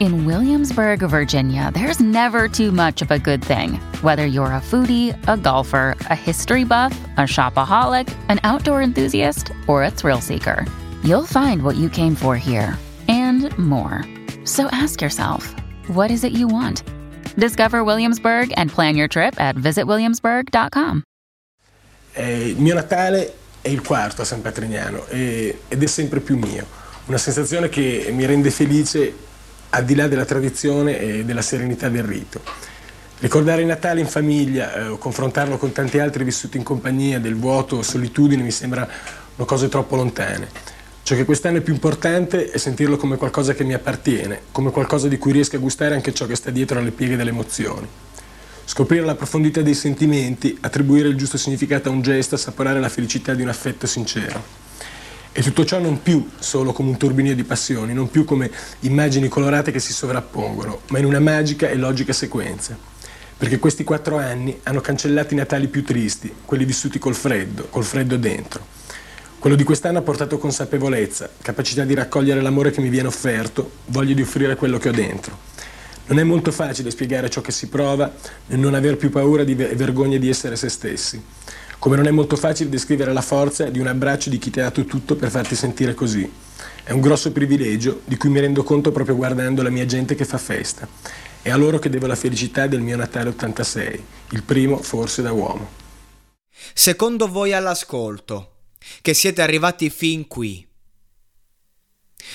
In Williamsburg, Virginia, there's never too much of a good thing. Whether you're a foodie, a golfer, a history buff, a shopaholic, an outdoor enthusiast, or a thrill seeker, you'll find what you came for here and more. So ask yourself, what is it you want? Discover Williamsburg and plan your trip at visitwilliamsburg.com. Eh, mio Natale è il quarto a San Patrignano e- ed è sempre più mio. Una sensazione che mi rende felice al di là della tradizione e della serenità del rito. Ricordare il Natale in famiglia eh, o confrontarlo con tanti altri vissuti in compagnia del vuoto o solitudine mi sembra una cosa troppo lontane. Ciò che quest'anno è più importante è sentirlo come qualcosa che mi appartiene, come qualcosa di cui riesco a gustare anche ciò che sta dietro alle pieghe delle emozioni. Scoprire la profondità dei sentimenti, attribuire il giusto significato a un gesto, assaporare la felicità di un affetto sincero. E tutto ciò non più solo come un turbinio di passioni, non più come immagini colorate che si sovrappongono, ma in una magica e logica sequenza. Perché questi quattro anni hanno cancellato i Natali più tristi, quelli vissuti col freddo, col freddo dentro. Quello di quest'anno ha portato consapevolezza, capacità di raccogliere l'amore che mi viene offerto, voglia di offrire quello che ho dentro. Non è molto facile spiegare ciò che si prova nel non aver più paura e vergogna di essere se stessi. Come non è molto facile descrivere la forza di un abbraccio di chi ti ha dato tutto per farti sentire così. È un grosso privilegio di cui mi rendo conto proprio guardando la mia gente che fa festa. È a loro che devo la felicità del mio Natale 86, il primo forse da uomo. Secondo voi all'ascolto, che siete arrivati fin qui,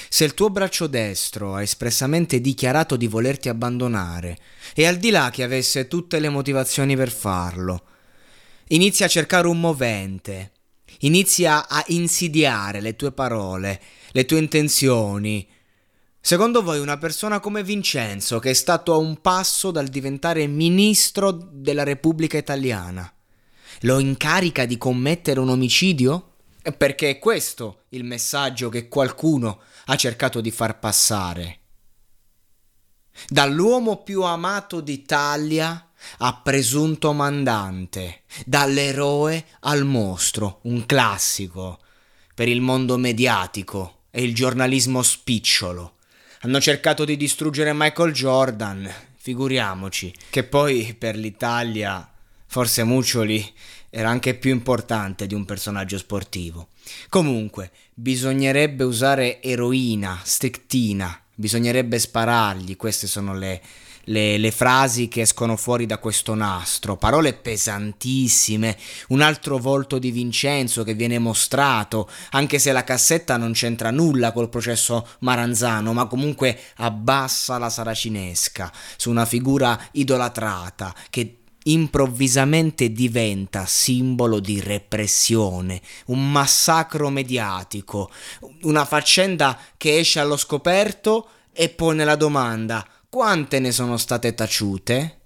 se il tuo braccio destro ha espressamente dichiarato di volerti abbandonare, e al di là che avesse tutte le motivazioni per farlo, inizia a cercare un movente, inizia a insidiare le tue parole, le tue intenzioni. Secondo voi una persona come Vincenzo, che è stato a un passo dal diventare ministro della Repubblica Italiana, lo incarica di commettere un omicidio? Perché è questo il messaggio che qualcuno ha cercato di far passare. Dall'uomo più amato d'Italia a presunto mandante, dall'eroe al mostro, un classico per il mondo mediatico e il giornalismo spicciolo. Hanno cercato di distruggere Michael Jordan, figuriamoci, che poi per l'Italia forse Muccioli era anche più importante di un personaggio sportivo. Comunque, bisognerebbe usare eroina, strictina, bisognerebbe sparargli, queste sono le, le, le, frasi che escono fuori da questo nastro, parole pesantissime, un altro volto di Vincenzo che viene mostrato, anche se la cassetta non c'entra nulla col processo Maranzano, ma comunque abbassa la saracinesca su una figura idolatrata che improvvisamente diventa simbolo di repressione, un massacro mediatico, una faccenda che esce allo scoperto e pone la domanda quante ne sono state taciute?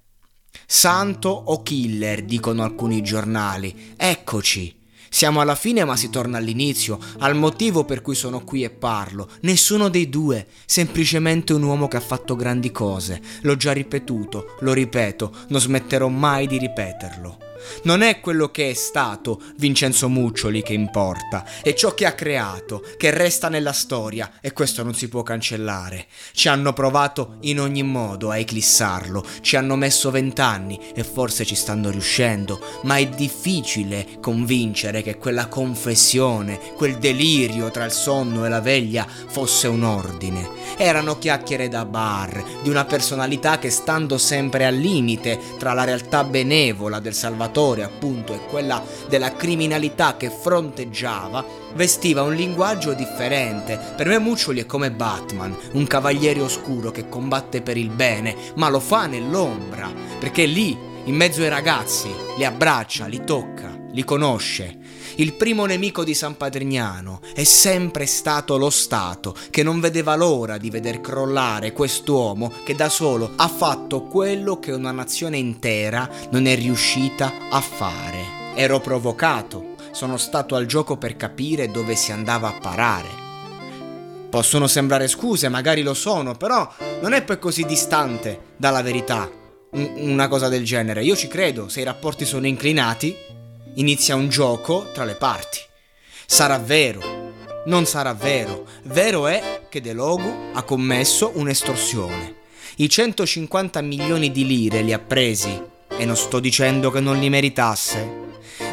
Santo o killer, dicono alcuni giornali. Eccoci. Siamo alla fine ma si torna all'inizio, al motivo per cui sono qui e parlo. Nessuno dei due, semplicemente un uomo che ha fatto grandi cose. L'ho già ripetuto, lo ripeto, non smetterò mai di ripeterlo. Non è quello che è stato Vincenzo Muccioli che importa, è ciò che ha creato, che resta nella storia e questo non si può cancellare. Ci hanno provato in ogni modo a eclissarlo, ci hanno messo vent'anni e forse ci stanno riuscendo, ma è difficile convincere che quella confessione, quel delirio tra il sonno e la veglia fosse un ordine. Erano chiacchiere da bar, di una personalità che stando sempre al limite tra la realtà benevola del Salvatore appunto e quella della criminalità che fronteggiava, vestiva un linguaggio differente. Per me Muccioli è come Batman, un cavaliere oscuro che combatte per il bene, ma lo fa nell'ombra, perché lì, in mezzo ai ragazzi, li abbraccia, li tocca, li conosce. Il primo nemico di San Patrignano è sempre stato lo Stato, che non vedeva l'ora di veder crollare quest'uomo che da solo ha fatto quello che una nazione intera non è riuscita a fare. Ero provocato, sono stato al gioco per capire dove si andava a parare. Possono sembrare scuse, magari lo sono, però non è poi così distante dalla verità una cosa del genere. Io ci credo, se i rapporti sono inclinati, inizia un gioco tra le parti. Sarà vero, non sarà vero. Vero è che De Logu ha commesso un'estorsione. I 150 milioni di lire li ha presi e non sto dicendo che non li meritasse.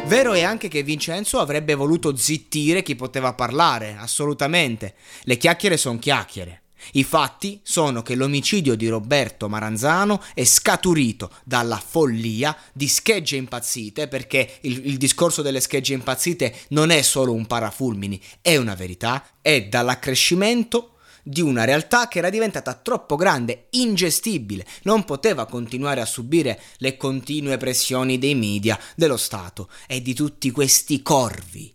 Vero è anche che Vincenzo avrebbe voluto zittire chi poteva parlare, assolutamente. Le chiacchiere sono chiacchiere. I fatti sono che l'omicidio di Roberto Maranzano è scaturito dalla follia di schegge impazzite, perché il, il, discorso delle schegge impazzite non è solo un parafulmini, è una verità, è dall'accrescimento di una realtà che era diventata troppo grande, ingestibile, non poteva continuare a subire le continue pressioni dei media, dello Stato e di tutti questi corvi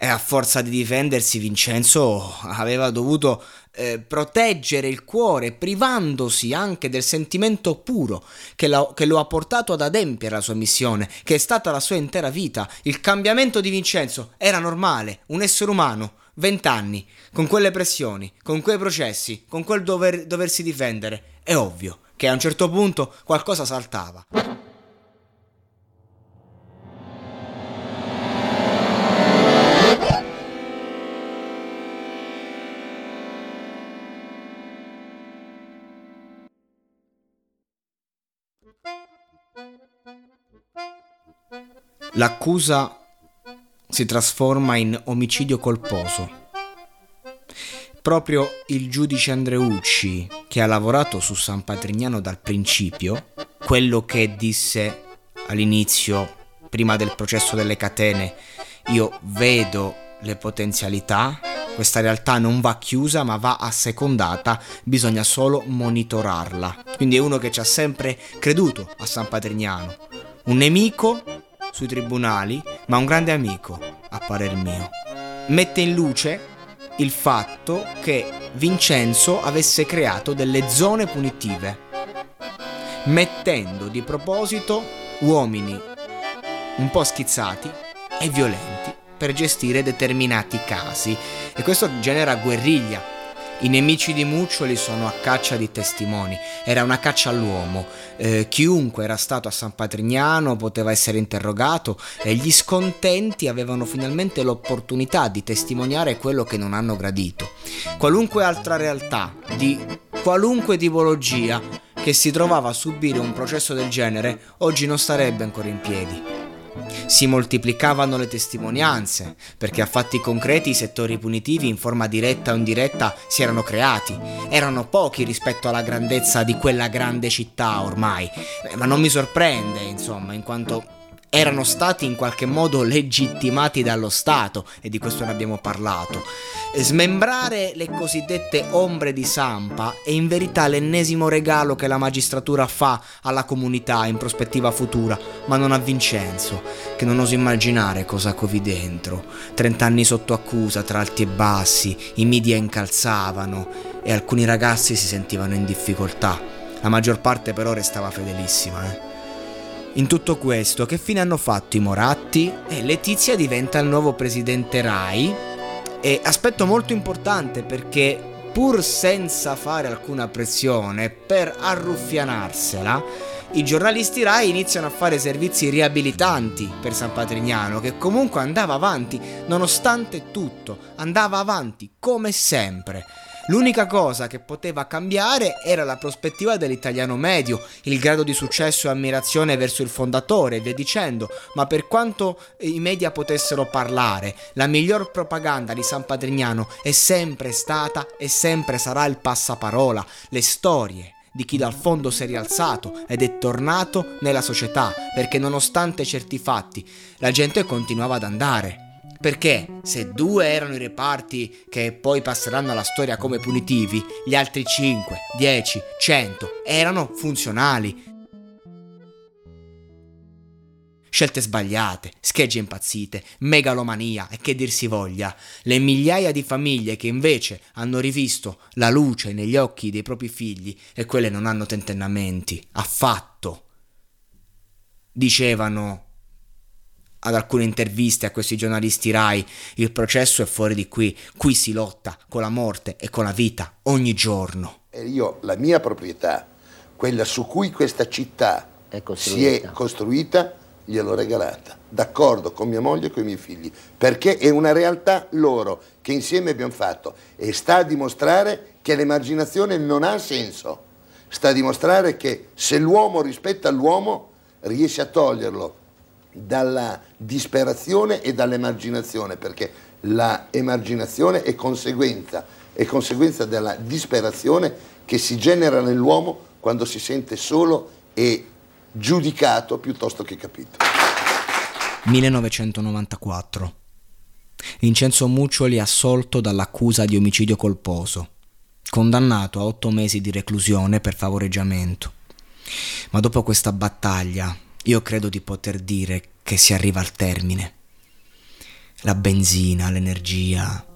e a forza di difendersi Vincenzo aveva dovuto eh, proteggere il cuore privandosi anche del sentimento puro che, la, che, lo ha portato ad adempiere la sua missione, che è stata la sua intera vita. Il cambiamento di Vincenzo era normale, un essere umano, vent'anni, con quelle pressioni, con quei processi, con quel dover, doversi difendere. È ovvio che a un certo punto qualcosa saltava. L'accusa si trasforma in omicidio colposo. Proprio il giudice Andreucci, che ha lavorato su San Patrignano dal principio, quello che disse all'inizio, prima del processo delle catene, io vedo le potenzialità, questa realtà non va chiusa ma va assecondata, bisogna solo monitorarla. Quindi è uno che ci ha sempre creduto a San Patrignano. Un nemico sui tribunali, ma un grande amico, a parer mio. Mette in luce il fatto che Vincenzo avesse creato delle zone punitive, mettendo di proposito uomini un po' schizzati e violenti per gestire determinati casi e questo genera guerriglia i nemici di Muccioli sono a caccia di testimoni, era una caccia all'uomo, eh, chiunque era stato a San Patrignano poteva essere interrogato e gli scontenti avevano finalmente l'opportunità di testimoniare quello che non hanno gradito. Qualunque altra realtà, di qualunque tipologia, che si trovava a subire un processo del genere, oggi non starebbe ancora in piedi. Si moltiplicavano le testimonianze, perché a fatti concreti i settori punitivi in forma diretta o indiretta si erano creati. Erano pochi rispetto alla grandezza di quella grande città ormai, eh, ma non mi sorprende, insomma, in quanto erano stati in qualche modo legittimati dallo Stato, e di questo ne abbiamo parlato. Smembrare le cosiddette ombre di Sampa è in verità l'ennesimo regalo che la magistratura fa alla comunità in prospettiva futura, ma non a Vincenzo, che non oso immaginare cosa covi dentro. Trent'anni sotto accusa, tra alti e bassi, i media incalzavano e alcuni ragazzi si sentivano in difficoltà. La maggior parte però restava fedelissima, eh. In tutto questo, che fine hanno fatto i Moratti? E Letizia diventa il nuovo presidente Rai. E aspetto molto importante perché pur senza fare alcuna pressione, per arruffianarsela, i giornalisti Rai iniziano a fare servizi riabilitanti per San Patrignano, che comunque andava avanti, nonostante tutto, andava avanti come sempre. L'unica cosa che poteva cambiare era la prospettiva dell'italiano medio, il grado di successo e ammirazione verso il fondatore via dicendo, ma per quanto i media potessero parlare, la miglior propaganda di San Patrignano è sempre stata e sempre sarà il passaparola, le storie, di chi dal fondo si è rialzato ed è tornato nella società, perché nonostante certi fatti la gente continuava ad andare. Perché se due erano i reparti che poi passeranno alla storia come punitivi, gli altri 5, 10, 100 erano funzionali. Scelte sbagliate, schegge impazzite, megalomania e che dir si voglia. Le migliaia di famiglie che invece hanno rivisto la luce negli occhi dei propri figli e quelle non hanno tentennamenti, affatto. Dicevano ad alcune interviste a questi giornalisti Rai, il processo è fuori di qui, qui si lotta con la morte e con la vita ogni giorno. E io la mia proprietà, quella su cui questa città è si è costruita, gliel'ho regalata, d'accordo con mia moglie e con i miei figli, perché è una realtà loro che insieme abbiamo fatto. E sta a dimostrare che l'emarginazione non ha senso, sta a dimostrare che se l'uomo rispetta l'uomo riesce a toglierlo dalla disperazione e dall'emarginazione, perché la emarginazione è conseguenza, è conseguenza della disperazione che si genera nell'uomo quando si sente solo e giudicato piuttosto che capito. 1994. Vincenzo Muccioli assolto dall'accusa di omicidio colposo, condannato a otto mesi di reclusione per favoreggiamento. Ma dopo questa battaglia, io credo di poter dire che si arriva al termine. La benzina, l'energia,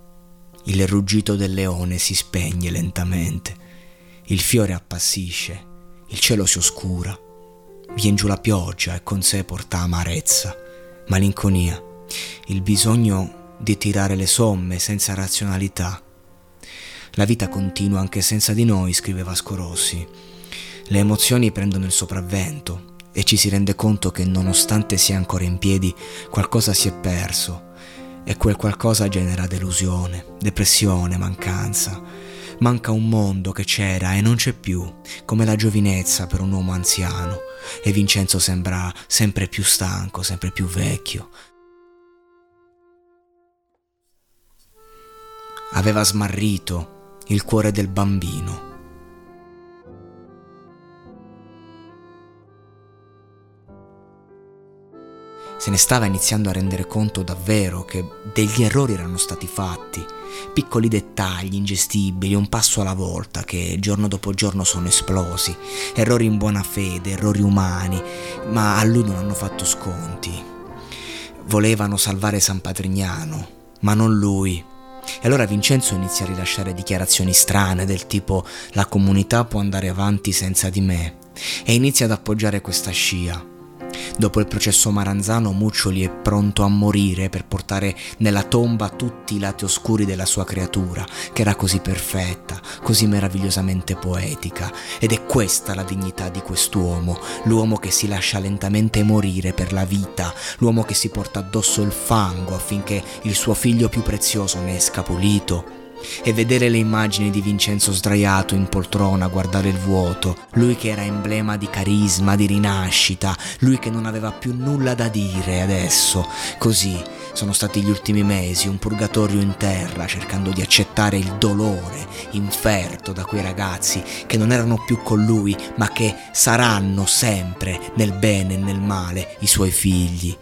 il ruggito del leone si spegne lentamente, il fiore appassisce, il cielo si oscura, vien giù la pioggia e con sé porta amarezza, malinconia, il bisogno di tirare le somme senza razionalità. La vita continua anche senza di noi, scrive Vasco Rossi. Le emozioni prendono il sopravvento, e ci si rende conto che nonostante sia ancora in piedi, qualcosa si è perso e quel qualcosa genera delusione, depressione, mancanza. Manca un mondo che c'era e non c'è più, come la giovinezza per un uomo anziano, e Vincenzo sembra sempre più stanco, sempre più vecchio. Aveva smarrito il cuore del bambino se ne stava iniziando a rendere conto davvero che degli errori erano stati fatti, piccoli dettagli ingestibili, un passo alla volta che giorno dopo giorno sono esplosi, errori in buona fede, errori umani, ma a lui non hanno fatto sconti. Volevano salvare San Patrignano, ma non lui. E allora Vincenzo inizia a rilasciare dichiarazioni strane del tipo la comunità può andare avanti senza di me e inizia ad appoggiare questa scia Dopo il processo Maranzano, Muccioli è pronto a morire per portare nella tomba tutti i lati oscuri della sua creatura, che era così perfetta, così meravigliosamente poetica. Ed è questa la dignità di quest'uomo, l'uomo che si lascia lentamente morire per la vita, l'uomo che si porta addosso il fango affinché il suo figlio più prezioso ne esca pulito e vedere le immagini di Vincenzo sdraiato in poltrona a guardare il vuoto, lui che era emblema di carisma, di rinascita, lui che non aveva più nulla da dire adesso. Così sono stati gli ultimi mesi, un purgatorio in terra, cercando di accettare il dolore inferto da quei ragazzi che non erano più con lui, ma che saranno sempre nel bene e nel male i suoi figli.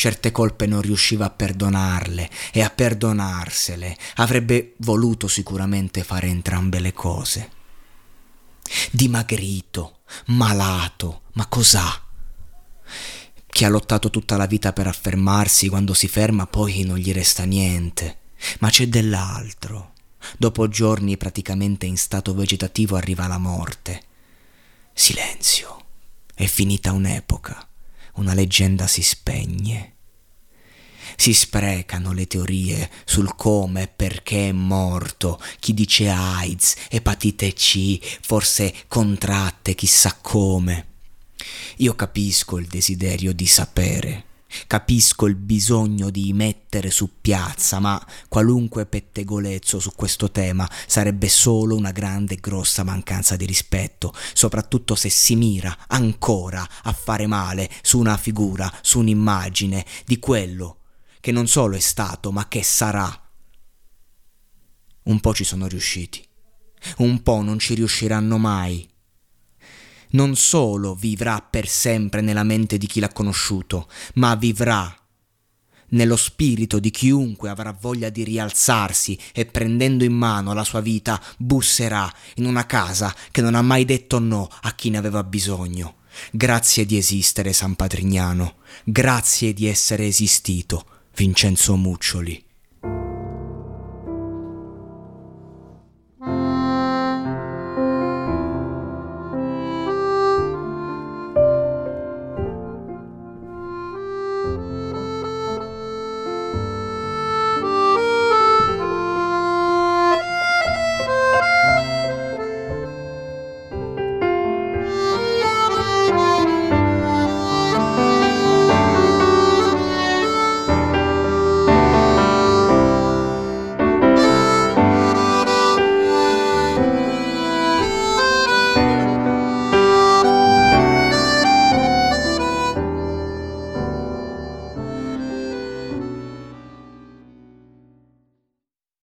Certe colpe non riusciva a perdonarle e a perdonarsele avrebbe voluto sicuramente fare entrambe le cose. Dimagrito, malato, ma cos'ha? Chi ha lottato tutta la vita per affermarsi, quando si ferma poi non gli resta niente. Ma c'è dell'altro. Dopo giorni praticamente in stato vegetativo arriva la morte. Silenzio. È finita un'epoca una leggenda si spegne. Si sprecano le teorie sul come e perché è morto, chi dice AIDS, epatite C, forse contratte chissà come. Io capisco il desiderio di sapere, capisco il bisogno di mettere su piazza, ma qualunque pettegolezzo su questo tema sarebbe solo una grande e grossa mancanza di rispetto, soprattutto se si mira ancora a fare male su una figura, su un'immagine di quello che non solo è stato, ma che sarà. Un po' ci sono riusciti, un po' non ci riusciranno mai. Non solo vivrà per sempre nella mente di chi l'ha conosciuto, ma vivrà nello spirito di chiunque avrà voglia di rialzarsi e prendendo in mano la sua vita busserà in una casa che non ha mai detto no a chi ne aveva bisogno. Grazie di esistere, San Patrignano, grazie di essere esistito. Vincenzo Muccioli.